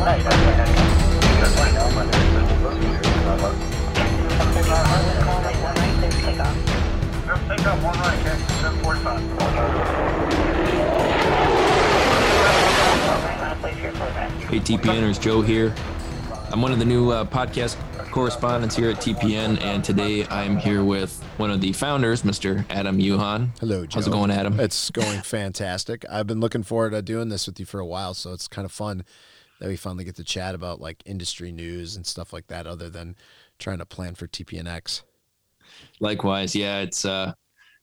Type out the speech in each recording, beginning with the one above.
Hey TPNers, Joe here. I'm one of the new uh, podcast correspondents here at TPN, and today I'm here with one of the founders, Mr. Adam Yuhan. Hello, Joe. How's it going, Adam? It's going fantastic. I've been looking forward to doing this with you for a while, so it's kind of fun that we finally get to chat about like industry news and stuff like that, other than trying to plan for TPNX. Likewise, yeah, it's uh,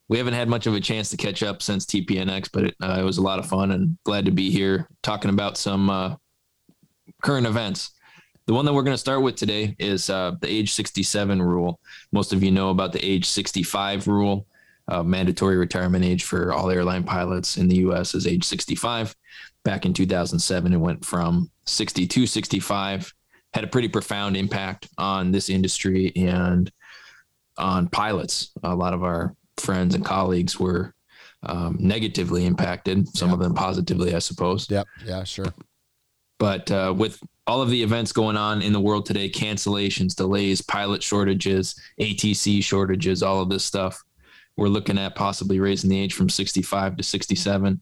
we haven't had much of a chance to catch up since TPNX, but it, uh, it was a lot of fun and glad to be here talking about some uh, current events. The one that we're going to start with today is uh, the age 67 rule. Most of you know about the age 65 rule. Uh, mandatory retirement age for all airline pilots in the U.S. is age 65. Back in 2007, it went from 60 to 65. Had a pretty profound impact on this industry and on pilots. A lot of our friends and colleagues were um, negatively impacted. Some of them positively, I suppose. Yep. Yeah. Sure. But uh, with all of the events going on in the world today cancellations, delays, pilot shortages, ATC shortages, all of this stuff we're looking at possibly raising the age from 65 to 67.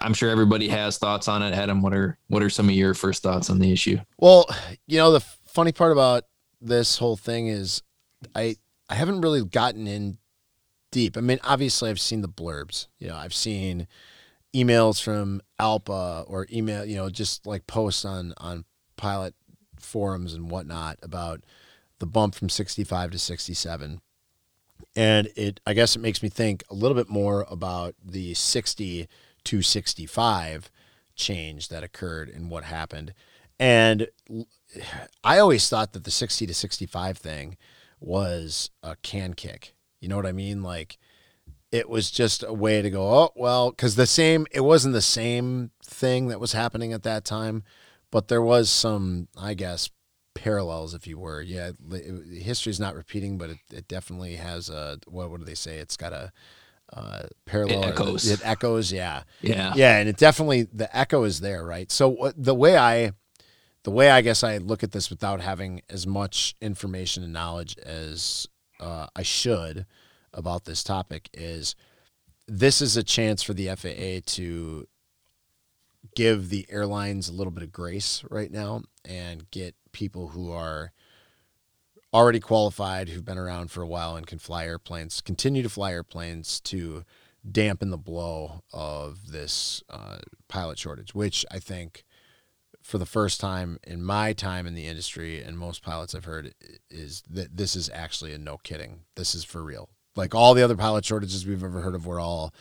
I'm sure everybody has thoughts on it. Adam, what are what are some of your first thoughts on the issue? Well, you know, the funny part about this whole thing is I I haven't really gotten in deep. I mean, obviously I've seen the blurbs. You know, I've seen emails from ALPA or email, you know, just like posts on on pilot forums and whatnot about the bump from 65 to 67. And it I guess it makes me think a little bit more about the 60 to 65 change that occurred and what happened. And I always thought that the 60 to 65 thing was a can kick. You know what I mean? Like it was just a way to go, oh, well, because the same, it wasn't the same thing that was happening at that time, but there was some, I guess, parallels, if you were. Yeah, history is not repeating, but it, it definitely has a, what, what do they say? It's got a, uh, parallel. It echoes. It echoes, yeah. Yeah. Yeah, and it definitely, the echo is there, right? So the way I, the way I guess I look at this without having as much information and knowledge as uh, I should about this topic is this is a chance for the FAA to give the airlines a little bit of grace right now and get people who are already qualified, who've been around for a while and can fly airplanes, continue to fly airplanes to dampen the blow of this uh, pilot shortage, which I think for the first time in my time in the industry and most pilots I've heard is that this is actually a no kidding. This is for real. Like all the other pilot shortages we've ever heard of were all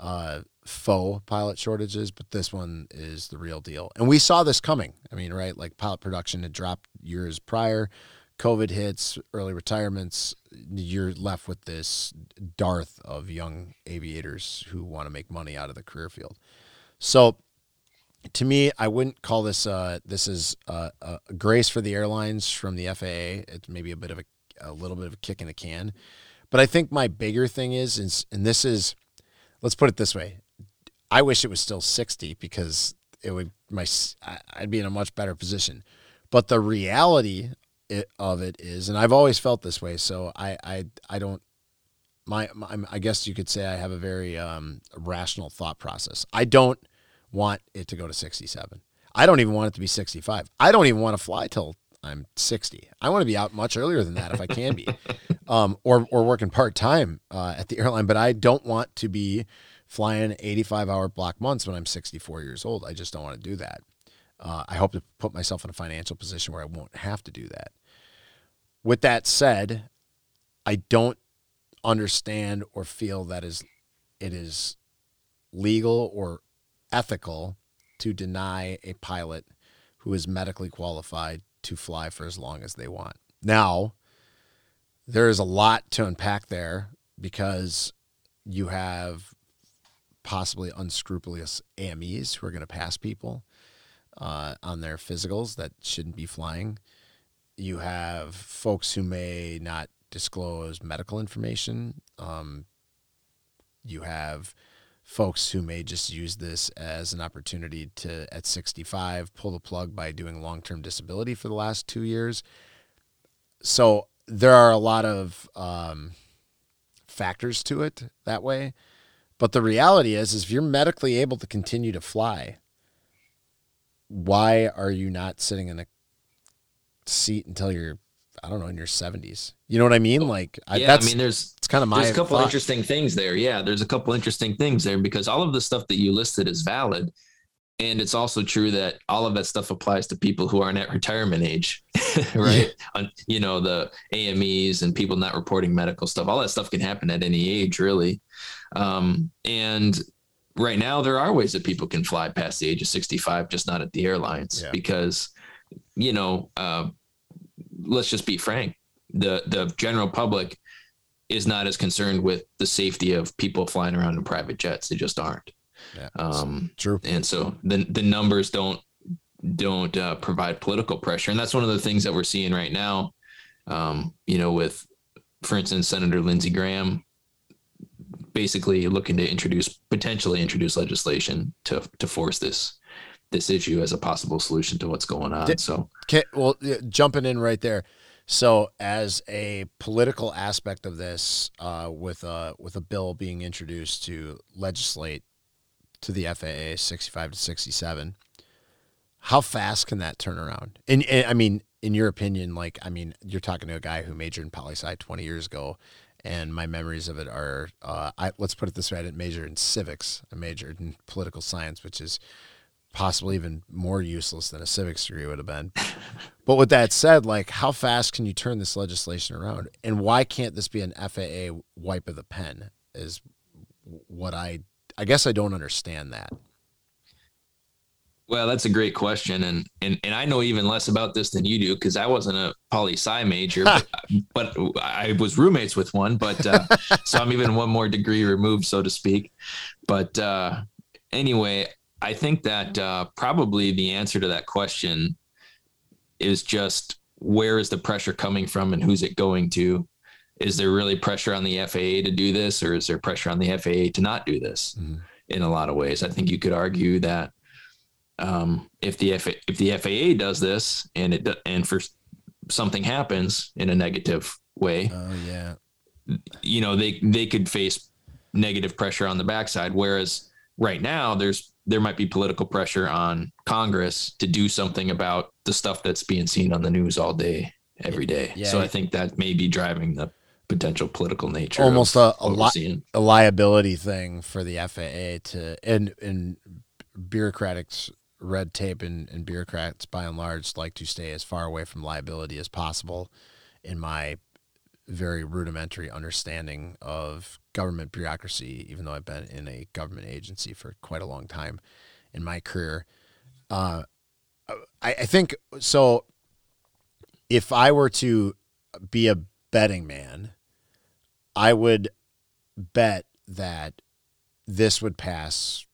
uh, faux pilot shortages, but this one is the real deal. And we saw this coming. I mean, right? Like pilot production had dropped years prior. COVID hits, early retirements, you're left with this dearth of young aviators who want to make money out of the career field. So, to me, I wouldn't call this uh, this is a, a grace for the airlines from the FAA. It's maybe a bit of a, a little bit of a kick in the can, but I think my bigger thing is, is and this is, let's put it this way, I wish it was still sixty because it would my I'd be in a much better position, but the reality of it is, and I've always felt this way, so I I I don't. My, my I guess you could say I have a very um, rational thought process. I don't want it to go to 67. I don't even want it to be 65. I don't even want to fly till I'm 60. I want to be out much earlier than that if I can be, um, or or working part time uh, at the airline. But I don't want to be flying 85 hour block months when I'm 64 years old. I just don't want to do that. Uh, I hope to put myself in a financial position where I won't have to do that. With that said, I don't understand or feel that is it is legal or ethical to deny a pilot who is medically qualified to fly for as long as they want. Now, there is a lot to unpack there because you have possibly unscrupulous AMEs who are going to pass people uh, on their physicals that shouldn't be flying. You have folks who may not disclose medical information. Um, you have folks who may just use this as an opportunity to, at 65, pull the plug by doing long term disability for the last two years. So there are a lot of um, factors to it that way. But the reality is, is if you're medically able to continue to fly, why are you not sitting in a seat until you're, I don't know, in your 70s? You know what I mean? Like, I, yeah, that's, I mean, there's it's kind of my there's a couple thought. interesting things there. Yeah, there's a couple interesting things there because all of the stuff that you listed is valid. And it's also true that all of that stuff applies to people who aren't at retirement age, right? On, you know, the AMEs and people not reporting medical stuff. All that stuff can happen at any age, really. Um, and right now, there are ways that people can fly past the age of 65, just not at the airlines, Yeah. because, you know, uh, let's just be frank the the general public is not as concerned with the safety of people flying around in private jets. They just aren't. Yeah, Um, true. and so the the numbers don't don't uh, provide political pressure, and that's one of the things that we're seeing right now. Um, you know, with for instance, Senator Lindsey Graham basically looking to introduce potentially introduce legislation to to force this this issue as a possible solution to what's going on. So Okay, well, jumping in right there. So, as a political aspect of this, uh, with a with a bill being introduced to legislate to the FAA sixty five to sixty seven, how fast can that turn around? And, and I mean, in your opinion, like, I mean, you're talking to a guy who majored in poli sci twenty years ago, and my memories of it are, uh, I let's put it this way: I didn't major in civics. I majored in political science, which is possibly even more useless than a civics degree would have been. But with that said, like how fast can you turn this legislation around? And why can't this be an FAA wipe of the pen? Is what I I guess I don't understand that. Well, that's a great question, and and and I know even less about this than you do because I wasn't a poli sci major, but, but I was roommates with one. But uh, so I'm even one more degree removed, so to speak. But uh, anyway, I think that uh, probably the answer to that question is just where is the pressure coming from and who's it going to? Is there really pressure on the FAA to do this, or is there pressure on the FAA to not do this? Mhm. In a lot of ways, I think you could argue that um, if the F- if the FAA does this and it and for something happens in a negative way, Oh yeah. you know they they could face negative pressure on the backside. Whereas right now, there's there might be political pressure on Congress to do something about the stuff that's being seen on the news all day, every day. Yeah. So I think that may be driving the potential political nature. Almost a- a what we're lot- seeing. A liability thing for the FAA to and and bureaucratics red tape and, and bureaucrats by and large like to stay as far away from liability as possible in my very rudimentary understanding of government bureaucracy, even though I've been in a government agency for quite a long time in my career. Uh, I, I think so. If I were to be a betting man, I would bet that this would pass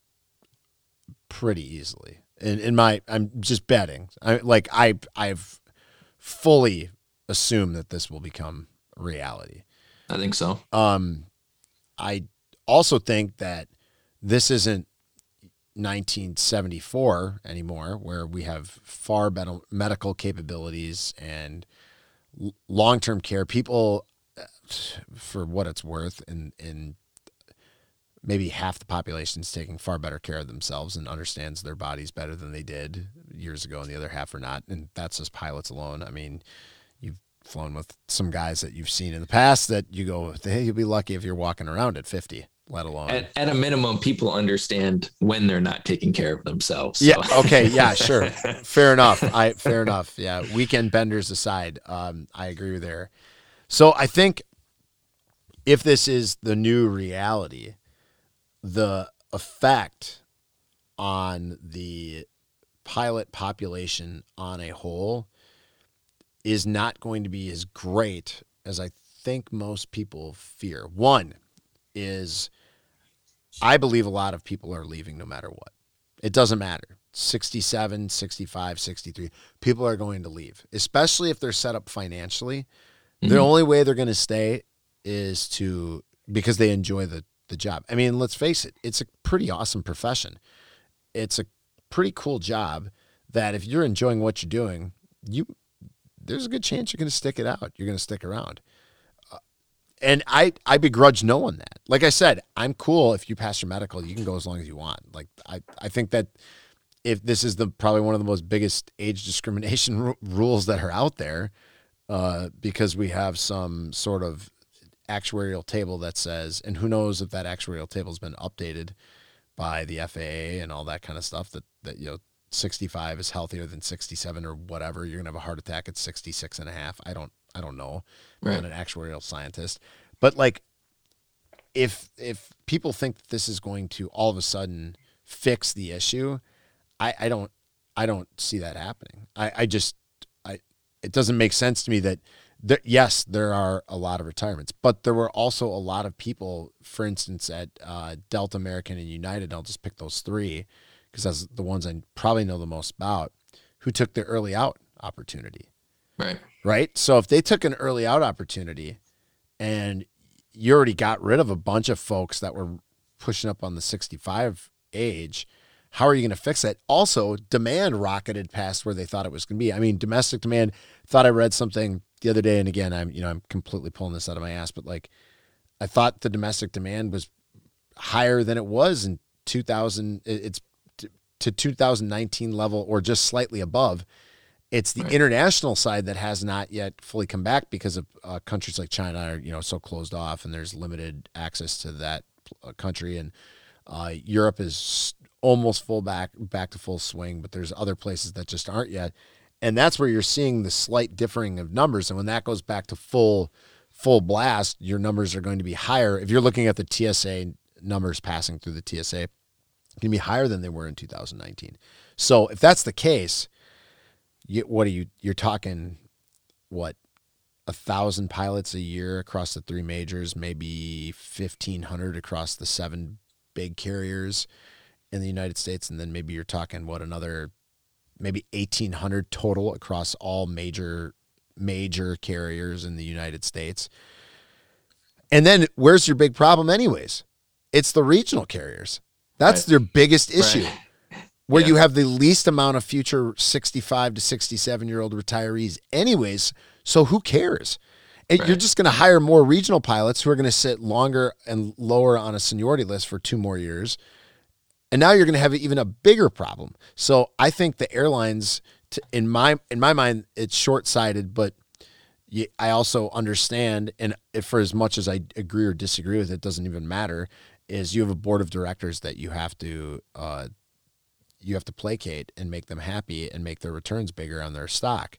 pretty easily. In, in my, I'm just betting. I like I I've fully assumed that this will become reality. I think so. Um, I also think that this isn't 1974 anymore, where we have far better medical capabilities and long term care. People, uh, for what it's worth, in in maybe half the population is taking far better care of themselves and understands their bodies better than they did years ago, and the other half are not. And that's just pilots alone. I mean, flown with some guys that you've seen in the past that you go, hey, you'll be lucky if you're walking around at 50, let alone. At, at a minimum, people understand when they're not taking care of themselves. yeah. Okay. Yeah. Sure. fair enough. I fair enough. Yeah. Weekend benders aside, um, I agree with there. So I think if this is the new reality, the effect on the pilot population on a whole is not going to be as great as I think most people fear. One is I believe a lot of people are leaving no matter what. It doesn't matter. 67, 65, 63. People are going to leave, especially if they're set up financially. The Mhm. only way they're going to stay is to because they enjoy the the the job. I mean, let's face it, it's a pretty awesome profession. It's a pretty cool job that if you're enjoying what you're doing, you there's a good chance you're going to stick it out. You're going to stick around. Uh, and I I begrudge no one that. Like I said, I'm cool if you pass your medical, you can go as long as you want. Like I I think that if this is the probably one of the most biggest age discrimination r- rules that are out there, uh, because we have some sort of actuarial table that says, and who knows if that actuarial table has been updated by the FAA and all that kind of stuff that that you know 65 is healthier than 67 or whatever you're going to have a heart attack at 66 and a half i don't i don't know i'm Right. not an actuarial scientist but like if if people think that this is going to all of a sudden fix the issue i i don't i don't see that happening i i just i it doesn't make sense to me that there, yes, there are a lot of retirements, but there were also a lot of people, for instance, at uh, Delta, American, and United. I'll just pick those three because that's the ones I probably know the most about, who took the early out opportunity, Right. right? So if they took an early out opportunity and you already got rid of a bunch of folks that were pushing up on the 65 age, how are you going to fix that? Also, demand rocketed past where they thought it was going to be. I mean, domestic demand, thought I read something the other day and again, I'm, you know, I'm completely pulling this out of my ass, but like I thought the domestic demand was higher than it was in 2000 it's to 2019 level or just slightly above. It's the Right. international side that has not yet fully come back because of uh, countries like China are you know so closed off and there's limited access to that uh, country and uh, Europe is almost full back back to full swing, but there's other places that just aren't yet, and that's where you're seeing the slight differing of numbers. And when that goes back to full full blast, your numbers are going to be higher. If you're looking at the TSA numbers passing through the TSA, can be higher than they were in 2019. So if that's the case, you, what are you? You're talking what a thousand pilots a year across the three majors, maybe 1,500 across the seven big carriers in the United States, and then maybe you're talking what another maybe 1,800 total across all major major carriers in the United States. And then where's your big problem, anyways? It's the regional carriers. That's Right. their biggest issue Right. where Yeah. you have the least amount of future 65 to 67 year old retirees anyways so who cares And you're just going to hire more regional pilots who are going to sit longer and lower on a seniority list for two more years and now you're going to have even a bigger problem so i think the airlines t in my in my mind it's short-sighted but I also understand, and if for as much as I agree or disagree with it, doesn't even matter. Is you have a board of directors that you have to uh, you have to placate and make them happy and make their returns bigger on their stock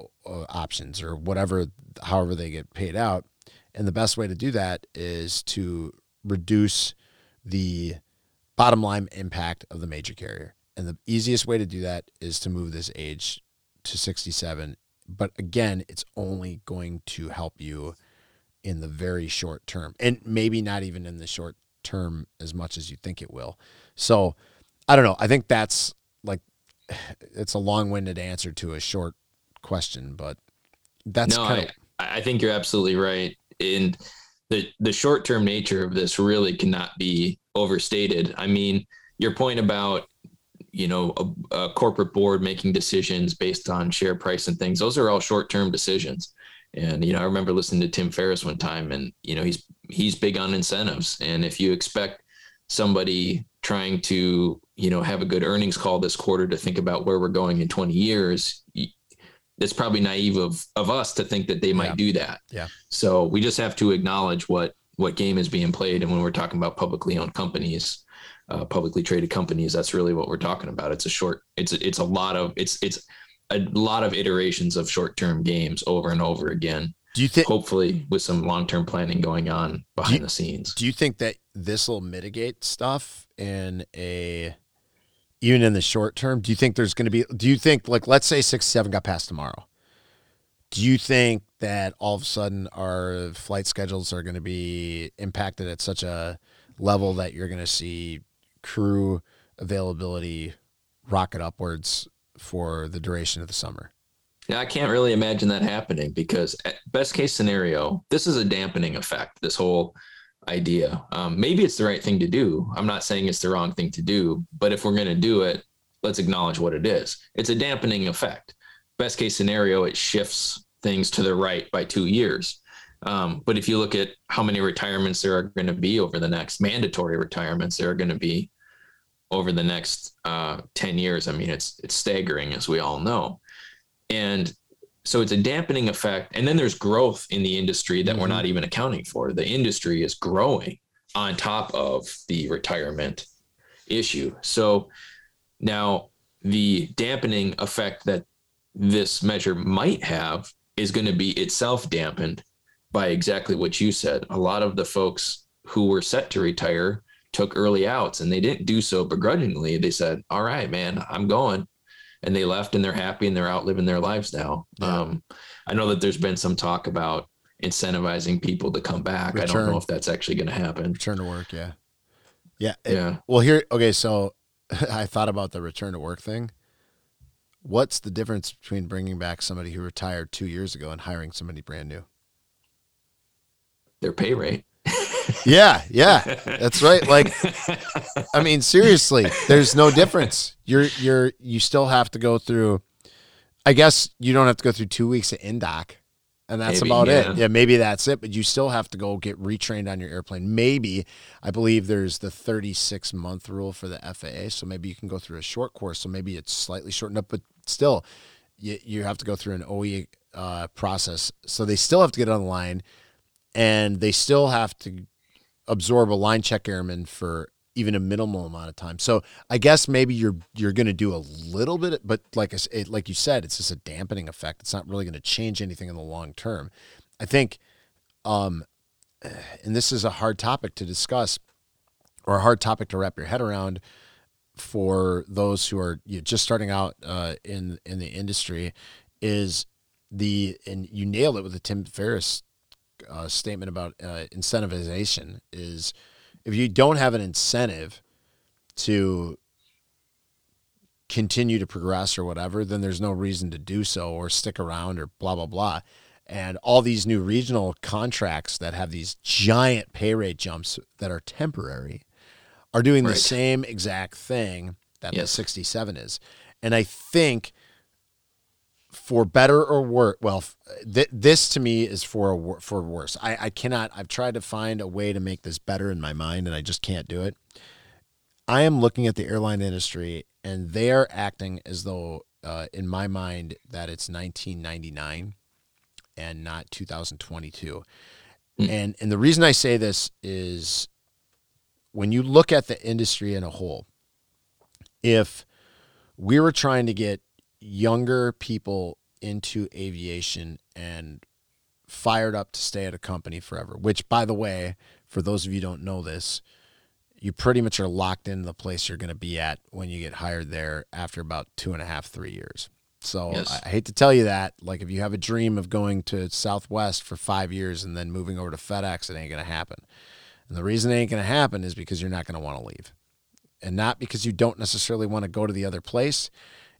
uh, options or whatever, however they get paid out. And the best way to do that is to reduce the bottom line impact of the major carrier. And the easiest way to do that is to move this age to 67. But again, it's only going to help you in the very short term and maybe not even in the short term as much as you think it will. So I don't know. I think that's like, it's a long winded answer to a short question, but that's no, kind of, I, I think you're absolutely right. And the the short term nature of this really cannot be overstated. I mean, your point about you know a, a corporate board making decisions based on share price and things; those are all short term decisions. And you know, I remember listening to Tim Ferriss one time, and you know, he's he's big on incentives. And if you expect somebody trying to you know have a good earnings call this quarter to think about where we're going in 20 years it's probably naive of of us to think that they might Yeah. do that Yeah. so we just have to acknowledge what what game is being played and when we're talking about publicly owned companies uh, publicly traded companies that's really what we're talking about it's a short it's it's a lot of it's it's a lot of iterations of short-term games over and over again. Do you think, hopefully with some long-term planning going on behind you- the scenes. do you think that this will mitigate stuff in a even in the short term? Do you think there's going to be do you think like let's say 67 got passed tomorrow. Do you think that all of a sudden our flight schedules are going to be impacted at such a level that you're going to see crew availability rocket upwards for the duration of the summer Yeah, I can't really imagine that happening because at best case scenario, this is a dampening effect. This whole idea. Um, maybe it's the right thing to do. I'm not saying it's the wrong thing to do, but if we're going to do it, let's acknowledge what it is. It's a dampening effect. Best case scenario, it shifts things to the right by two years. Um, but if you look at how many retirements there are going to be over the next mandatory retirements, there are going to be over the next uh, 10 years. I mean, it's it's staggering, as we all know. And so it's a dampening effect. And then there's growth in the industry that mm-hmm. we're not even accounting for. The industry is growing on top of the retirement issue. So now the dampening effect that this measure might have is going to be itself dampened by exactly what you said. A lot of the folks who were set to retire took early outs and they didn't do so begrudgingly. They said, All right, man, I'm going. And they left and they're happy and they're out living their lives now. Yeah. Um, I know that there's been some talk about incentivizing people to come back. Return. I don't know if that's actually going to happen. Return to work. Yeah. Yeah. It, yeah. Well, here, okay. So I thought about the return to work thing. What's the difference between bringing back somebody who retired two years ago and hiring somebody brand new? Their pay rate. Yeah, yeah, that's right. Like, I mean, seriously, there's no difference. You're you're you still have to go through. I guess you don't have to go through two weeks of indoc, and that's maybe, about yeah. it. Yeah, maybe that's it. But you still have to go get retrained on your airplane. Maybe I believe there's the 36 month rule for the FAA, so maybe you can go through a short course. So maybe it's slightly shortened up, but still, you you have to go through an OE uh, process. So they still have to get on the line, and they still have to absorb a line check airman for even a minimal amount of time. So I guess maybe you're you're going to do a little bit, but like I, like you said, it's just a dampening effect. It's not really going to change anything in the long term. I think, um, and this is a hard topic to discuss, or a hard topic to wrap your head around for those who are you know, just starting out uh, in in the industry, is the and you nailed it with the Tim Ferriss uh, statement about uh, incentivization is if you don't have an incentive to continue to progress or whatever, then there's no reason to do so or stick around or blah, blah, blah. And all these new regional contracts that have these giant pay rate jumps that are temporary are doing right. the same exact thing that yes. the 67 is. And I think for better or worse. Well, th- this to me is for wor- for worse. I, I cannot. I've tried to find a way to make this better in my mind, and I just can't do it. I am looking at the airline industry, and they are acting as though, uh, in my mind, that it's 1999 and not 2022. Mm. And and the reason I say this is when you look at the industry in a whole, if we were trying to get younger people into aviation and fired up to stay at a company forever. Which, by the way, for those of you don't know this, you pretty much are locked in the place you're going to be at when you get hired there after about two and a half, three years. So yes. I hate to tell you that. Like, if you have a dream of going to Southwest for five years and then moving over to FedEx, it ain't going to happen. And the reason it ain't going to happen is because you're not going to want to leave. And not because you don't necessarily want to go to the other place.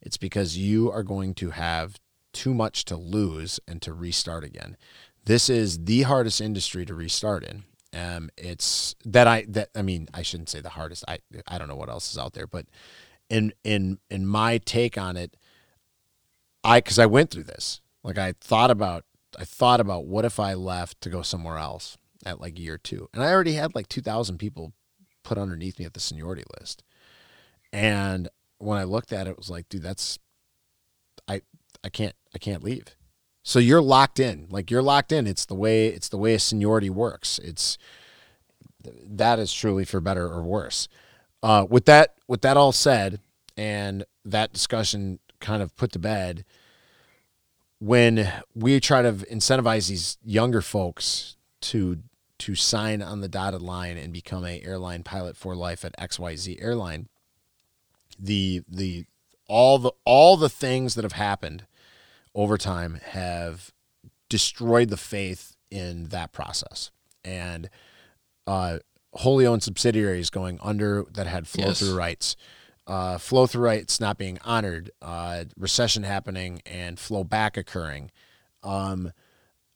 It's because you are going to have too much to lose and to restart again. This is the hardest industry to restart in. Um, it's that I that I mean I shouldn't say the hardest. I I don't know what else is out there, but in in in my take on it, I because I went through this. Like I thought about I thought about what if I left to go somewhere else at like year two, and I already had like two thousand people put underneath me at the seniority list, and when I looked at it, it was like, dude, that's I I can't I can't leave. So you're locked in. Like you're locked in. It's the way it's the way seniority works. It's that is truly for better or worse. Uh, with that with that all said, and that discussion kind of put to bed, when we try to incentivize these younger folks to to sign on the dotted line and become a airline pilot for life at XYZ airline, the the all the all the things that have happened over time have destroyed the faith in that process and uh, wholly owned subsidiaries going under that had flow through yes. rights uh, flow through rights not being honored uh, recession happening and flow back occurring um,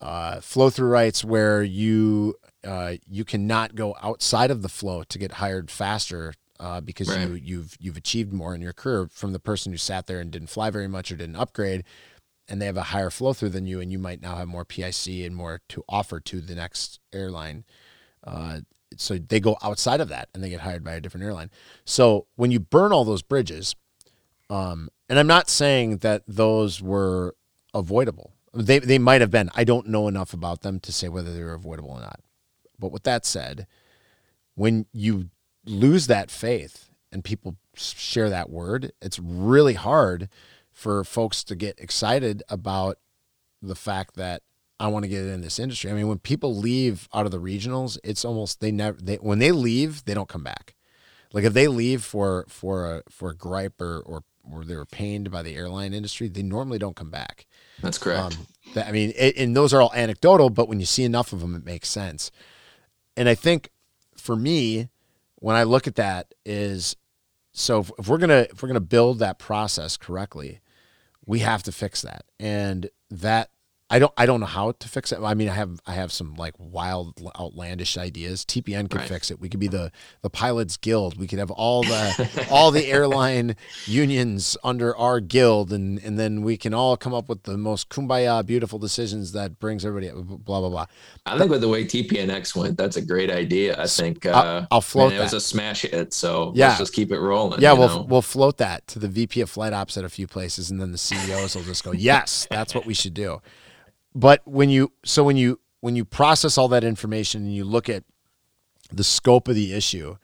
uh, flow through rights where you uh, you cannot go outside of the flow to get hired faster uh, because Right. you, you've you've achieved more in your career from the person who sat there and didn't fly very much or didn't upgrade, and they have a higher flow through than you, and you might now have more PIC and more to offer to the next airline. Uh, so they go outside of that and they get hired by a different airline. So when you burn all those bridges, um, and I'm not saying that those were avoidable. They they might have been. I don't know enough about them to say whether they were avoidable or not. But with that said, when you lose that faith and people share that word, it's really hard for folks to get excited about the fact that I want to get in this industry. I mean, when people leave out of the regionals, it's almost they never they when they leave, they don't come back. Like if they leave for for a for a gripe or or or they were pained by the airline industry, they normally don't come back. That's correct. Um, that, I mean, it, and those are all anecdotal, but when you see enough of them, it makes sense. And I think for me, when I look at that, is so if, if we're gonna if we're gonna build that process correctly, we have to fix that. And that I don't I don't know how to fix it. I mean, I have I have some like wild outlandish ideas. TPN could Right. fix it. We could be the the pilots guild. We could have all the all the airline unions under our guild and and then we can all come up with the most kumbaya beautiful decisions that brings everybody blah blah blah. I think with the way TPNX went, that's a great idea. I think uh, I'll- I'll float and It was a smash hit, so Yeah. let's just keep it rolling. Yeah, we'll know? we'll float that to the VP of flight ops at a few places, and then the CEOs will just go, "Yes, that's what we should do." But when you so when you when you process all that information and you look at the scope of the issue,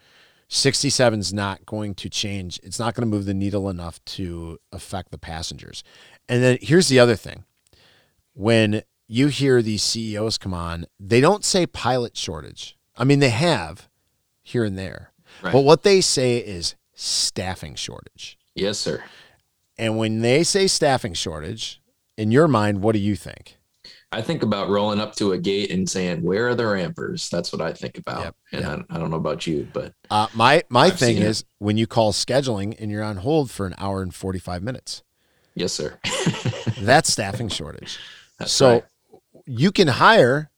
67 is not going to change. It's not going to move the needle enough to affect the passengers. And then here's the other thing: when you hear these CEOs come on, they don't say pilot shortage. I mean, they have here and there. Right. But what they say is staffing shortage. yes, sir. And when they say staffing shortage, in your mind, what do you think? I think about rolling up to a gate and saying, "Where are the rampers?" That's what I think about. Yep, and I, I don't know about you, but Uh, my my I've thing is it. when you call scheduling and you're on hold for an hour and 45 minutes. yes, sir. That's staffing shortage. That's so right. you can hire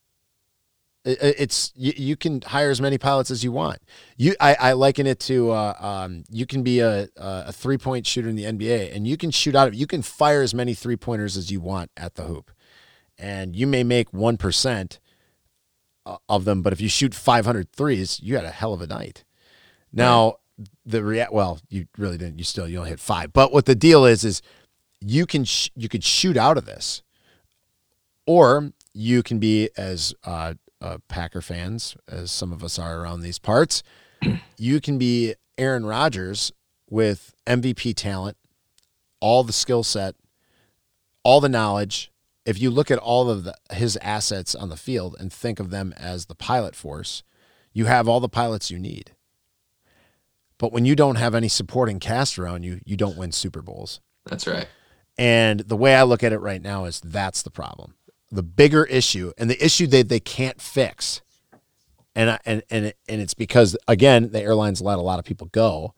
it's you, you can hire as many pilots as you want. You I, I liken it to uh, um, you can be a a three point shooter in the NBA and you can shoot out of you can fire as many three pointers as you want at the hoop, and you may make one percent of them, but if you shoot 500 threes, you had a hell of a night. Now the rea- well, you really didn't. You still you only hit five, but what the deal is is you can sh- you could shoot out of this or you can be as uh, uh, Packer fans as some of us are around these parts. you can be Aaron Rodgers with MVP talent, all the skill set, all the knowledge. If you look at all of the, his assets on the field and think of them as the pilot force, you have all the pilots you need. But when you don't have any supporting cast around you, you don't win Super Bowls. That's right. And the way I look at it right now is that's the problem. The bigger issue and the issue that they can't fix. And I, and and and it's because again, the airlines let a lot of people go,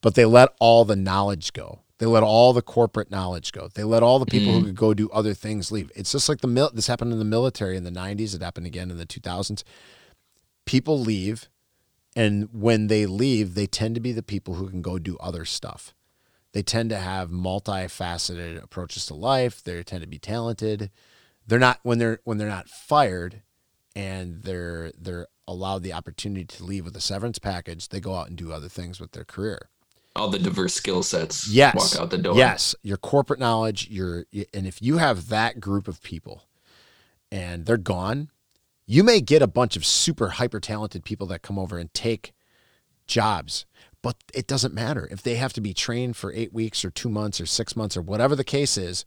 but they let all the knowledge go. They let all the corporate knowledge go. They let all the people who mm. could go do other things leave. It's just like the mil- this happened in the military in the 90s, it happened again in the 2000s. People leave and when they leave, they tend to be the people who can go do other stuff they tend to have multifaceted approaches to life they tend to be talented they're not when they're when they're not fired and they're they're allowed the opportunity to leave with a severance package they go out and do other things with their career All the diverse skill sets. yes Walk out the door. yes your corporate knowledge your and if you have that group of people and they're gone you may get a bunch of super hyper talented people that come over and take jobs but it doesn't matter if they have to be trained for eight weeks or two months or six months or whatever the case is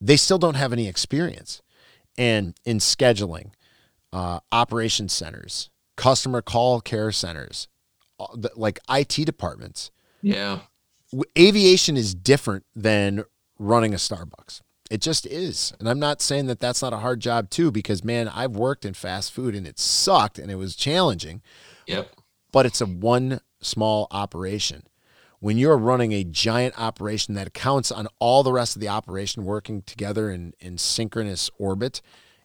they still don't have any experience and in scheduling uh, operation centers customer call care centers uh, like it departments Yeah. aviation is different than running a Starbucks. It just is. And I'm not saying that that's not a hard job too, because man, I've worked in fast food and it sucked and it was challenging, Yep. but it's a one small operation. When you're running a giant operation that counts on all the rest of the operation working together in, in synchronous orbit,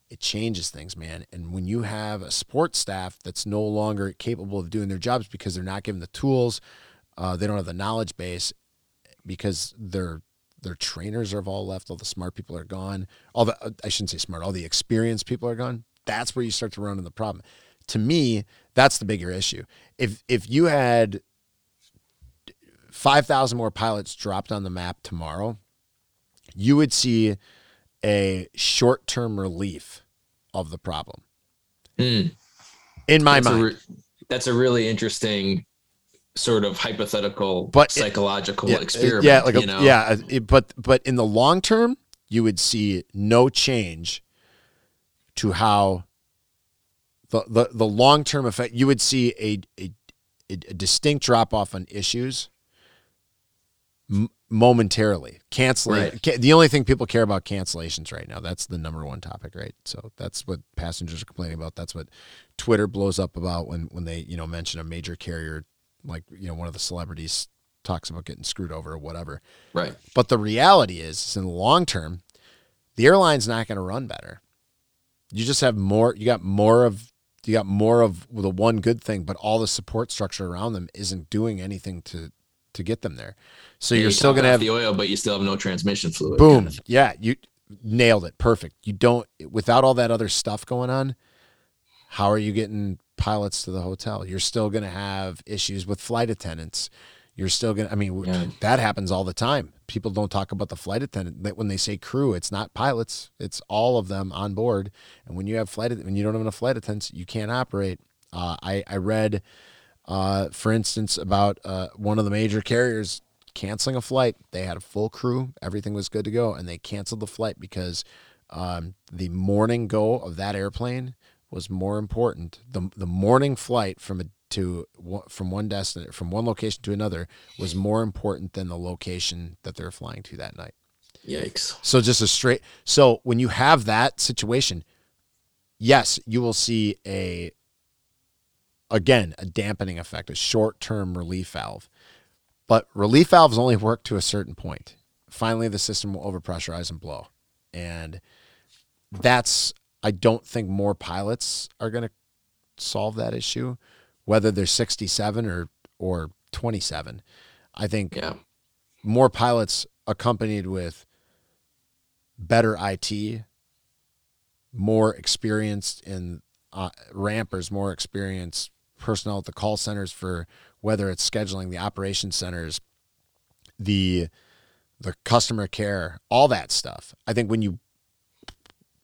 it changes things, man. And when you have a support staff that's no longer capable of doing their jobs because they're not given the tools, uh, they don't have the knowledge base, because their their trainers have all left, all the smart people are gone, all the uh, I shouldn't say smart, all the experienced people are gone. That's where you start to run into the problem. To me, that's the bigger issue. If if you had five thousand more pilots dropped on the map tomorrow, you would see a short term relief of the problem. Hmm. In my That's a mind. re- that's a really interesting sort of hypothetical But it- psychological yeah, experiment. Yeah, like a, you know? yeah, uh, it- but but in the long term, you would see no change to how the the, the long term effect. You would see a a, a distinct drop off on issues m- momentarily. Canceling Right. the only thing people care about cancellations right now. That's the number one topic, right? So that's what passengers are complaining about. That's what Twitter blows up about when when they you know mention a major carrier like you know one of the celebrities talks about getting screwed over or whatever. Right. But the reality is, is in the long term, the airline's not going to run better. You just have more. You got more of. You got more of the one good thing, but all the support structure around them isn't doing anything to to get them there. So Yeah, you're you still going to have the oil, but you still have no transmission fluid. boom. kind of. Yeah, you nailed it. Perfect. You don't without all that other stuff going on. How are you getting pilots to the hotel? You're still going to have issues with flight attendants. You're still going to I mean Yeah. that happens all the time. People don't talk about the flight attendant that when they say crew, it's not pilots, it's all of them on board. And when you have flight when you don't have enough flight attendants, you can't operate. Uh, I I read uh, for instance, about uh, one of the major carriers canceling a flight. They had a full crew, everything was good to go, and they canceled the flight because um, the morning go of that airplane was more important. the The morning flight from a to from one destination from one location to another was more important than the location that they're flying to that night. Yikes. So just a straight. So when you have that situation, yes, you will see a again a dampening effect, a short-term relief valve. But relief valves only work to a certain point. Finally, the system will overpressurize and blow, and that's. I don't think more pilots are going to solve that issue, whether they're 67 or or 27. I think Yeah. more pilots accompanied with better IT, more experienced in uh, rampers, more experienced personnel at the call centers for whether it's scheduling, the operation centers, the the customer care, all that stuff. I think when you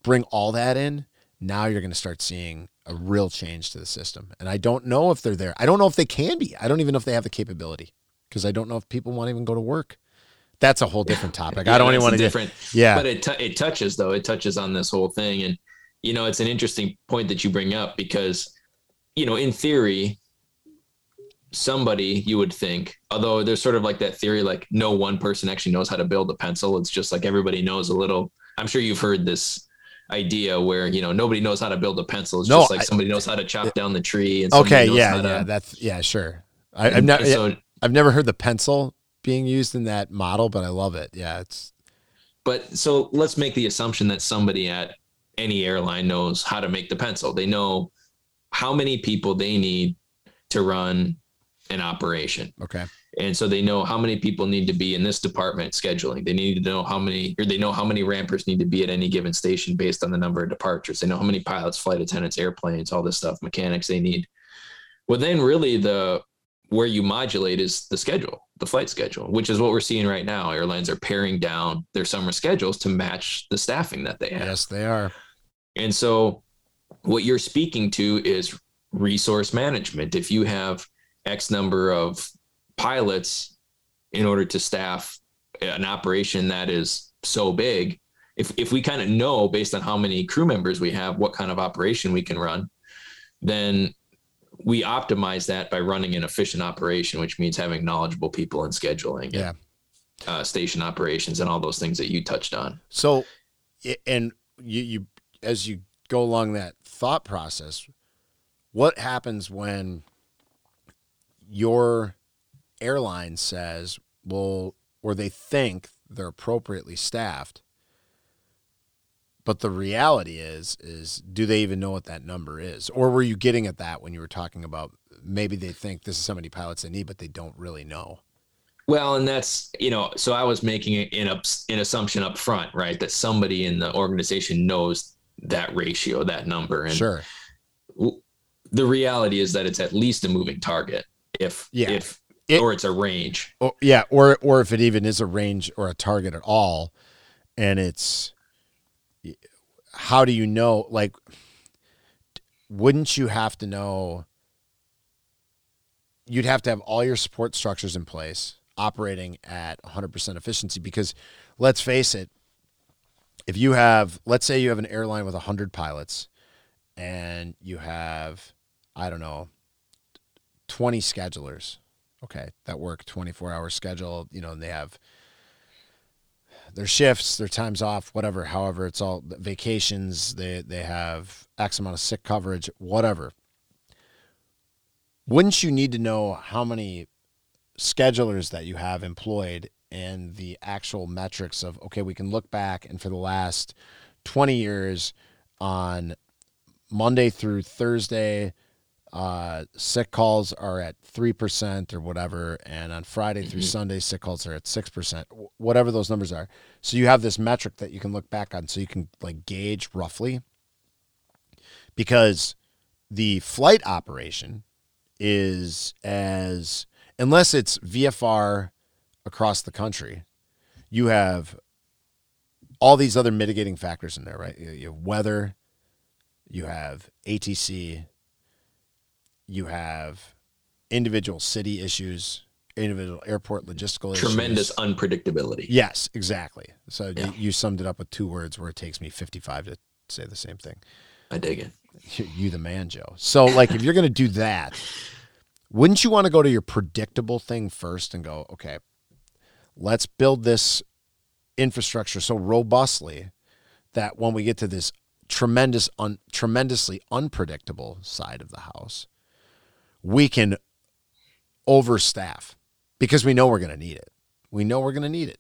bring all that in, now you're going to start seeing a real change to the system. And I don't know if they're there. I don't know if they can be. I don't even know if they have the capability because I don't know if people want to even go to work. That's a whole different topic. I don't even want to get different. yeah. But it t- it touches though. It touches on this whole thing, and you know, it's an interesting point that you bring up because, you know, in theory, somebody you would think, although there's sort of like that theory, like no one person actually knows how to build a pencil. It's just like everybody knows a little. I'm sure you've heard this idea where you know nobody knows how to build a pencil. It's No, just like I- somebody knows how to chop down the tree. And Okay, yeah, how to- yeah, that's yeah, sure. I, I've never, so I've never heard the pencil being used in that model, but I love it. Yeah, it's But so let's make the assumption that somebody at any airline knows how to make the pencil. They know how many people they need to run an operation. okay. And so they know how many people need to be in this department scheduling. They need to know how many, or they know how many rampers need to be at any given station based on the number of departures. They know how many pilots, flight attendants, airplanes, all this stuff, mechanics they need. Well, then really the where you modulate is the schedule, the flight schedule, which is what we're seeing right now. Airlines are paring down their summer schedules to match the staffing that they have. Yes, they are. And so what you're speaking to is resource management. If you have X number of pilots in order to staff an operation that is so big, if, if we kind of know based on how many crew members we have, what kind of operation we can run, then we optimize that by running an efficient operation, which means having knowledgeable people in scheduling, and, Yeah. uh, station operations, and all those things that you touched on. So, and you, you, as you go along that thought process, what happens when your airline says, well, or they think they're appropriately staffed, But the reality is, is do they even know what that number is, or were you getting at that when you were talking about maybe they think this is how many pilots they need, but they don't really know? Well, and that's you know, so I was making an an assumption up front, right, that somebody in the organization knows that ratio, that number, and sure. The reality is that it's at least a moving target, if yeah. if it, or it's a range. Or, yeah, or or if it even is a range or a target at all, and it's how do you know? Like, wouldn't you have to know? You'd have to have all your support structures in place operating at 100% efficiency because let's face it if you have let's say you have an airline with 100 pilots and you have i don't know 20 schedulers okay that work 24 hour schedule you know and they have their shifts their times off whatever however it's all vacations they they have x amount of sick coverage whatever. Wouldn't you need to know how many schedulers that you have employed and the actual metrics of okay we can look back and for the last 20 years on monday through thursday uh, sick calls are at 3% or whatever and on friday through mm-hmm. sunday sick calls are at 6% whatever those numbers are so you have this metric that you can look back on so you can like gauge roughly because the flight operation is as unless it's VFR across the country, you have all these other mitigating factors in there, right? You have weather, you have ATC, you have individual city issues, individual airport logistical Tremendous issues. unpredictability. Yes, exactly. So Yeah. you, you summed it up with two words where it takes me 55 to say the same thing. I dig it. You, you the man, Joe. So like if you're going to do that, wouldn't you want to go to your predictable thing first and go, okay, let's build this infrastructure so robustly that when we get to this tremendous un, tremendously unpredictable side of the house, we can overstaff because we know we're going to need it. We know we're going to need it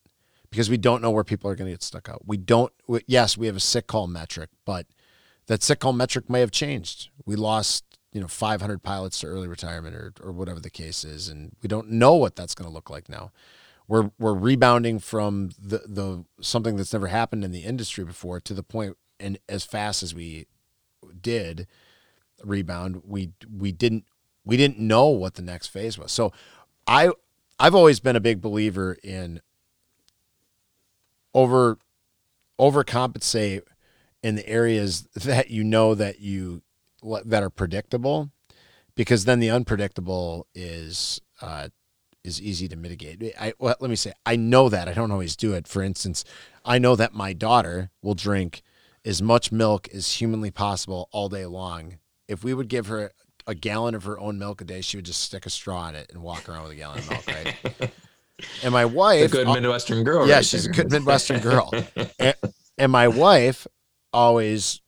because we don't know where people are going to get stuck out. We don't yes, we have a sick call metric, but that sick call metric may have changed. We lost you know 500 pilots to early retirement or or whatever the case is and we don't know what that's going to look like now we're we're rebounding from the the something that's never happened in the industry before to the point and as fast as we did rebound we we didn't we didn't know what the next phase was so i i've always been a big believer in over overcompensate in the areas that you know that you that are predictable, because then the unpredictable is uh, is easy to mitigate. I well, let me say I know that I don't always do it. For instance, I know that my daughter will drink as much milk as humanly possible all day long. If we would give her a gallon of her own milk a day, she would just stick a straw in it and walk around with a gallon of milk, right? and my wife, a good Midwestern girl. Yeah, right she's there. a good Midwestern girl. and, and my wife always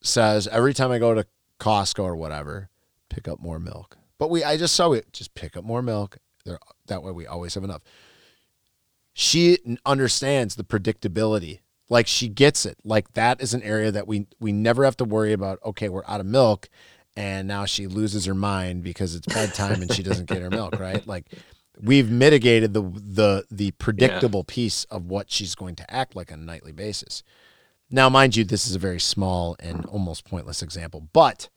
says every time I go to Costco or whatever, pick up more milk. But we, I just saw it. Just pick up more milk. There, that way we always have enough. She understands the predictability. Like she gets it. Like that is an area that we we never have to worry about. Okay, we're out of milk, and now she loses her mind because it's bedtime and she doesn't get her milk. Right? Like we've mitigated the the the predictable piece of what she's going to act like on a nightly basis. Now, mind you, this is a very small and almost pointless example, but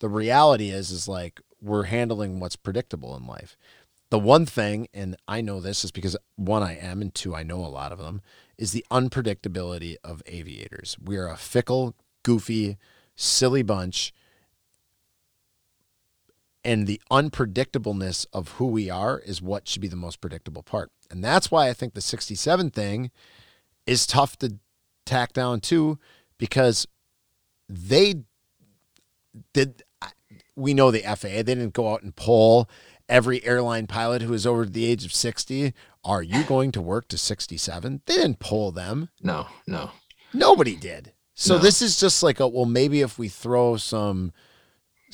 the reality is, is like we're handling what's predictable in life. The one thing, and I know this is because one, I am, and two, I know a lot of them, is the unpredictability of aviators. We are a fickle, goofy, silly bunch. And the unpredictableness of who we are is what should be the most predictable part. And that's why I think the 67 thing is tough to tack down too because they did we know the FAA they didn't go out and poll every airline pilot who is over the age of 60 are you going to work to 67 they didn't poll them No, no. nobody did so No. this is just like a well maybe if we throw some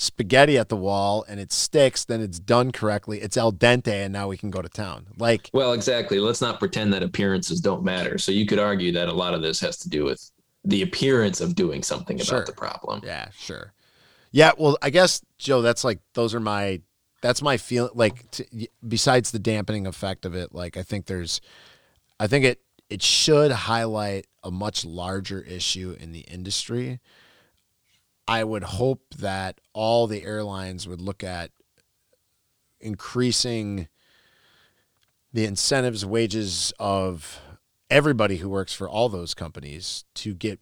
spaghetti at the wall and it sticks then it's done correctly it's al dente and now we can go to town like Well, exactly. Let's not pretend that appearances don't matter. So you could argue that a lot of this has to do with the appearance of doing something about Sure. the problem. Yeah, sure. Yeah, well, I guess Joe, that's like those are my that's my feeling. like t- besides the dampening effect of it, like I think there's I think it it should highlight a much larger issue in the industry. I would hope that all the airlines would look at increasing the incentives, wages of everybody who works for all those companies to get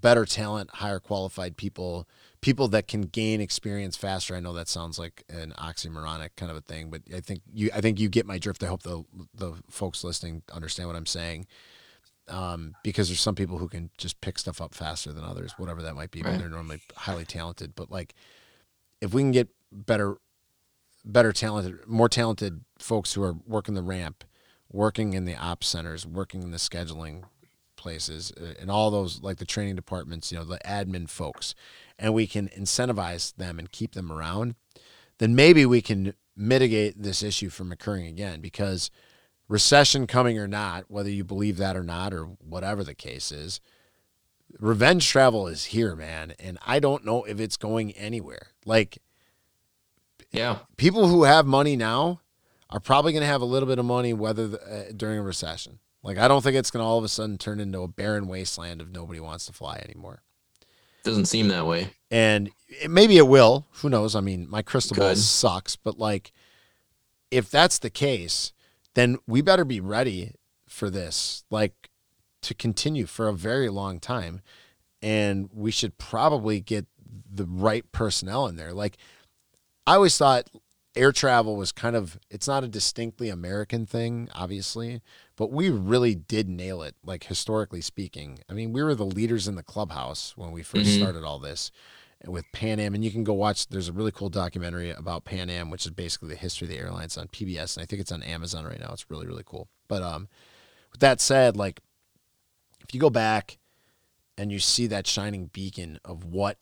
better talent, higher qualified people, people that can gain experience faster. I know that sounds like an oxymoronic kind of a thing, but I think you I think you get my drift. I hope the the folks listening understand what I'm saying. Um, because there's some people who can just pick stuff up faster than others, whatever that might be, but Right. they're normally highly talented. But like if we can get better better talented, more talented folks who are working the ramp, working in the op centers, working in the scheduling places, uh, and all those like the training departments, you know, the admin folks, and we can incentivize them and keep them around, then maybe we can mitigate this issue from occurring again because recession coming or not, whether you believe that or not, or whatever the case is, revenge travel is here, man. And I don't know if it's going anywhere. Like, Yeah. people who have money now are probably going to have a little bit of money whether the, uh, during a recession. Like I don't think it's going to all of a sudden turn into a barren wasteland if nobody wants to fly anymore. Doesn't seem that way. And it, maybe it will. Who knows? I mean, my crystal ball sucks, but like if that's the case, then we better be ready for this like to continue for a very long time and we should probably get the right personnel in there. Like I always thought air travel was kind of it's not a distinctly American thing, obviously, but we really did nail it, like historically speaking. I mean, we were the leaders in the clubhouse when we 1st Mhm. started all this with Pan Am, and you can go watch. There's a really cool documentary about Pan Am, which is basically the history of the airlines on PBS, and I think it's on Amazon right now. It's really really cool. But um, with that said, like if you go back and you see that shining beacon of what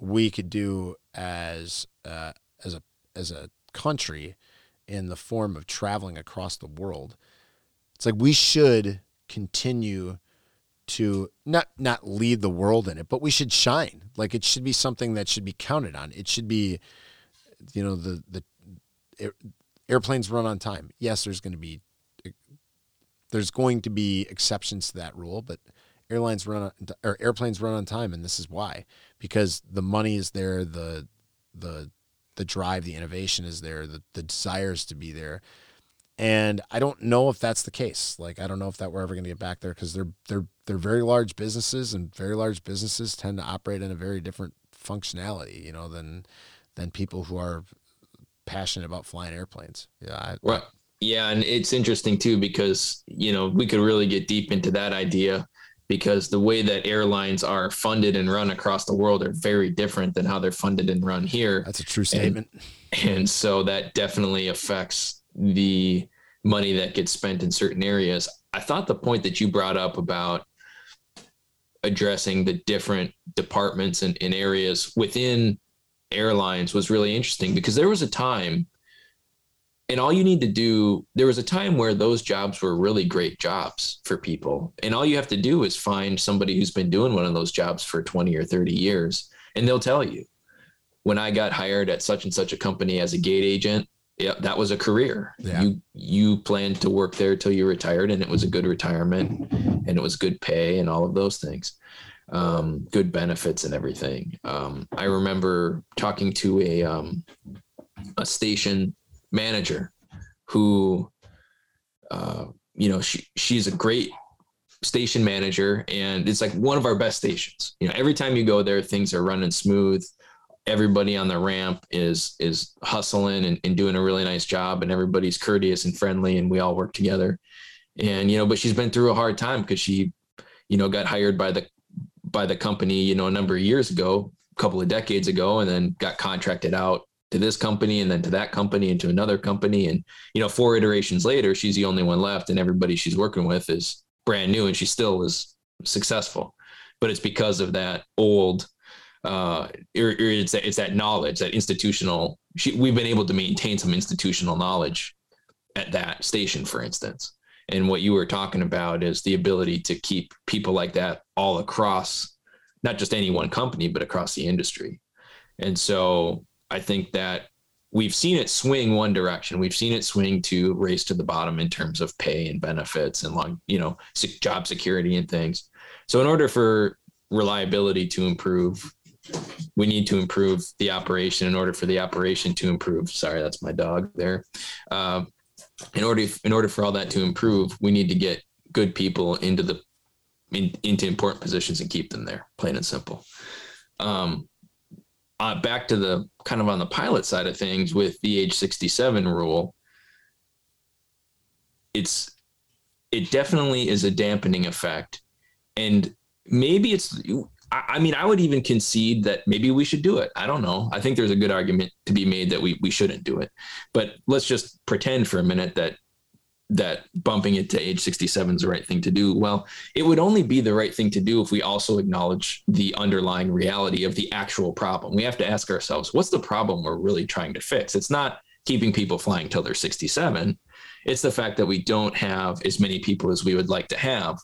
we could do as uh, as a as a country in the form of traveling across the world, it's like we should continue to not not lead the world in it, but we should shine. Like it should be something that should be counted on. It should be, you know, the the air, airplanes run on time. Yes, there's going to be there's going to be exceptions to that rule, but airlines run on, or airplanes run on time, and this is why because the money is there, the the the drive, the innovation is there, the the desires to be there, and I don't know if that's the case. Like I don't know if that we're ever going to get back there because they're they're they're very large businesses, and very large businesses tend to operate in a very different functionality, you know, than than people who are passionate about flying airplanes. Yeah, I, Well, yeah, and it's interesting too because you know we could really get deep into that idea because the way that airlines are funded and run across the world are very different than how they're funded and run here, that's a true statement. and so that definitely affects the money that gets spent in certain areas. I thought the point that you brought up about addressing the different departments and, and areas within airlines was really interesting because there was a time and all you need to do there was a time where those jobs were really great jobs for people and all you have to do is find somebody who's been doing one of those jobs for 20 or 30 years and they'll tell you when i got hired at such and such a company as a gate agent yeah that was a career. Yeah. you you planned to work there till you retired and it was a good retirement and it was good pay and all of those things. Um, good benefits and everything. Um, i remember talking to a um, a station manager who uh, you know she she's a great station manager and it's like one of our best stations. You know every time you go there things are running smooth everybody on the ramp is is hustling and, and doing a really nice job and everybody's courteous and friendly and we all work together. And you know but she's been through a hard time because she you know got hired by the by the company you know a number of years ago a couple of decades ago and then got contracted out to this company and then to that company and to another company. And you know four iterations later she's the only one left and everybody she's working with is brand new and she still is successful. But it's because of that old uh or, or it's that, it's that knowledge that institutional she, we've been able to maintain some institutional knowledge at that station for instance And what you were talking about is the ability to keep people like that all across, not just any one company, but across the industry. And so I think that we've seen it swing one direction. We've seen it swing to race to the bottom in terms of pay and benefits and long, you know, job security and things. So in order for reliability to improve, we need to improve the operation. In order for the operation to improve, sorry, that's my dog there. Uh, in order in order for all that to improve, we need to get good people into the in, into important positions and keep them there, plain and simple. Um, uh, back to the kind of on the pilot side of things with the age 67 rule, it's it definitely is a dampening effect, and maybe it's I mean, I would even concede that maybe we should do it. I don't know. I think there's a good argument to be made that we we shouldn't do it. But let's just pretend for a minute that that bumping it to age 67 is the right thing to do. Well, it would only be the right thing to do if we also acknowledge the underlying reality of the actual problem. We have to ask ourselves, what's the problem we're really trying to fix? It's not keeping people flying till they're 67. It's the fact that we don't have as many people as we would like to have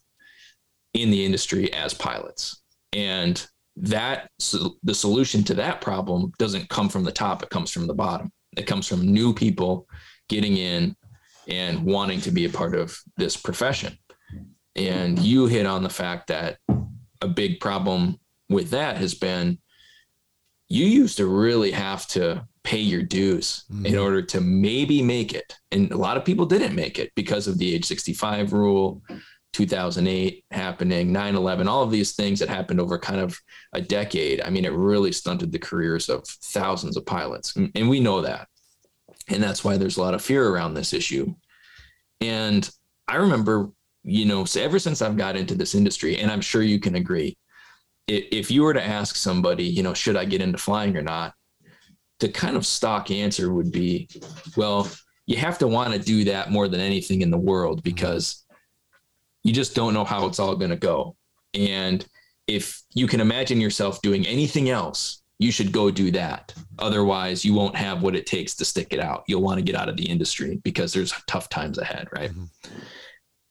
in the industry as pilots and that so the solution to that problem doesn't come from the top it comes from the bottom. It comes from new people getting in and wanting to be a part of this profession. And you hit on the fact that a big problem with that has been you used to really have to pay your dues mm-hmm. in order to maybe make it. And a lot of people didn't make it because of the age 65 rule 2008 happening, 9 11, all of these things that happened over kind of a decade. I mean, it really stunted the careers of thousands of pilots. And we know that. And that's why there's a lot of fear around this issue. And I remember, you know, so ever since I've got into this industry, and I'm sure you can agree, if you were to ask somebody, you know, should I get into flying or not? The kind of stock answer would be, well, you have to want to do that more than anything in the world because you just don't know how it's all going to go. And if you can imagine yourself doing anything else, you should go do that. Otherwise, you won't have what it takes to stick it out. You'll want to get out of the industry because there's tough times ahead, right? Mm-hmm.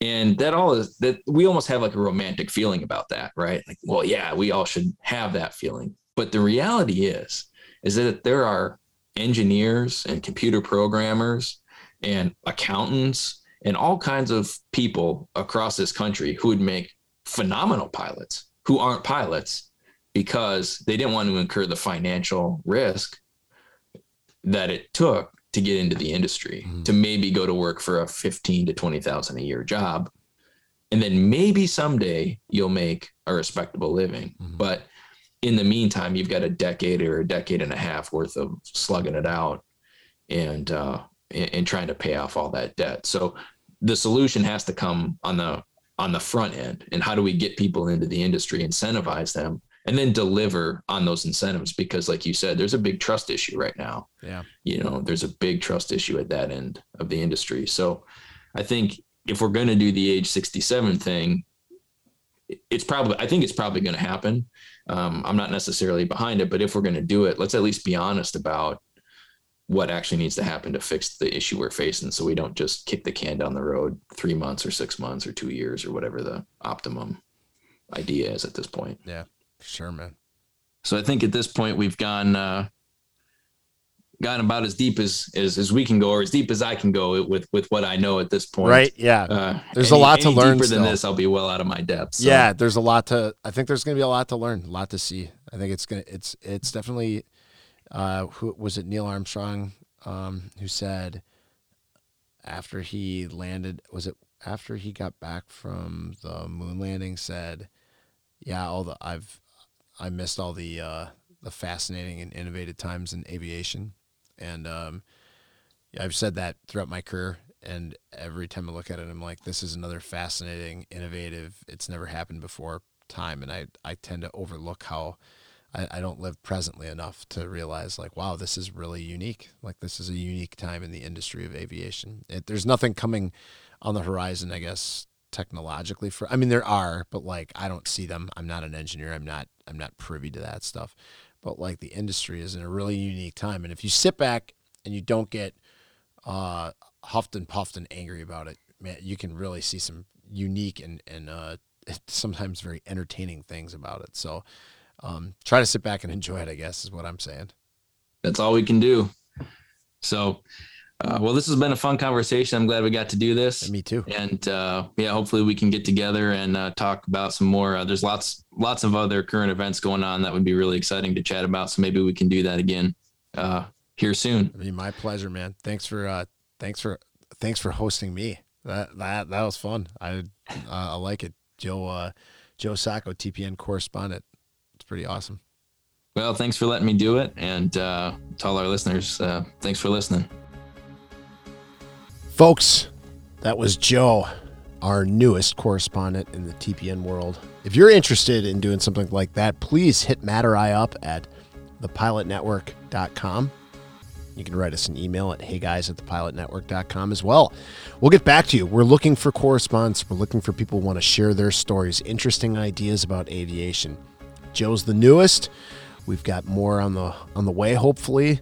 And that all is that we almost have like a romantic feeling about that, right? Like, well, yeah, we all should have that feeling. But the reality is, is that there are engineers and computer programmers and accountants and all kinds of people across this country who would make phenomenal pilots who aren't pilots because they didn't want to incur the financial risk that it took to get into the industry mm-hmm. to maybe go to work for a 15 to 20,000 a year job and then maybe someday you'll make a respectable living mm-hmm. but in the meantime you've got a decade or a decade and a half worth of slugging it out and uh and, and trying to pay off all that debt. So the solution has to come on the on the front end. And how do we get people into the industry incentivize them and then deliver on those incentives? Because like you said there's a big trust issue right now. Yeah. You know there's a big trust issue at that end of the industry. So i think if we're going to do the age 67 thing it's probably i think it's probably going to happen. Um, i'm not necessarily behind it but if we're going to do it let's at least be honest about what actually needs to happen to fix the issue we're facing so we don't just kick the can down the road three months or six months or two years or whatever the optimum idea is at this point. Yeah sure man. So i think at this point we've gone uh gone about as deep as, as as we can go or as deep as i can go with with what i know at this point. Right yeah. Uh, there's any, a lot to learn deeper still. than this i'll be well out of my depth so. yeah there's a lot to i think there's gonna be a lot to learn a lot to see. I think it's gonna it's it's definitely uh, who was it? Neil Armstrong, um, who said after he landed, was it after he got back from the moon landing? Said, "Yeah, all the I've I missed all the uh, the fascinating and innovative times in aviation, and um, I've said that throughout my career." And every time I look at it, I'm like, this is another fascinating, innovative, it's never happened before time. And I, I tend to overlook how I, I don't live presently enough to realize like, wow, this is really unique. Like this is a unique time in the industry of aviation. It, there's nothing coming on the horizon, I guess, technologically for, I mean, there are, but like, I don't see them. I'm not an engineer. I'm not, I'm not privy to that stuff, but like the industry is in a really unique time. And if you sit back and you don't get, uh, huffed and puffed and angry about it, man, you can really see some unique and and uh, sometimes very entertaining things about it. So um, try to sit back and enjoy it. I guess is what I'm saying. That's all we can do. So, uh, well, this has been a fun conversation. I'm glad we got to do this. And me too. And uh, yeah, hopefully we can get together and uh, talk about some more. Uh, there's lots, lots of other current events going on that would be really exciting to chat about. So maybe we can do that again uh, here soon. I mean, my pleasure, man. Thanks for, uh, thanks for, thanks for hosting me. That that that was fun. I I like it. Joe Joe Sacco, TPN correspondent. It's pretty awesome. Well, thanks for letting me do it. And uh, to all our listeners, uh, thanks for listening. Folks, that was Joe, our newest correspondent in the TPN world. If you're interested in doing something like that, please hit Matt or I up at thepilotnetwork.com. You can write us an email at heyguys at thepilotnetwork.com as well. We'll get back to you. We're looking for correspondents. We're looking for people who want to share their stories, interesting ideas about aviation. Joe's the newest. We've got more on the on the way, hopefully,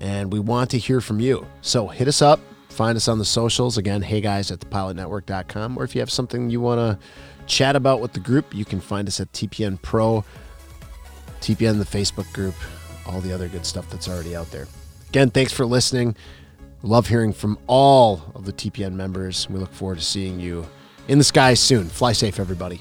and we want to hear from you. So hit us up, find us on the socials. Again, hey guys at thepilotnetwork.com. Or if you have something you want to chat about with the group, you can find us at TPN Pro, TPN the Facebook group, all the other good stuff that's already out there. Again, thanks for listening. Love hearing from all of the TPN members. We look forward to seeing you in the skies soon. Fly safe, everybody.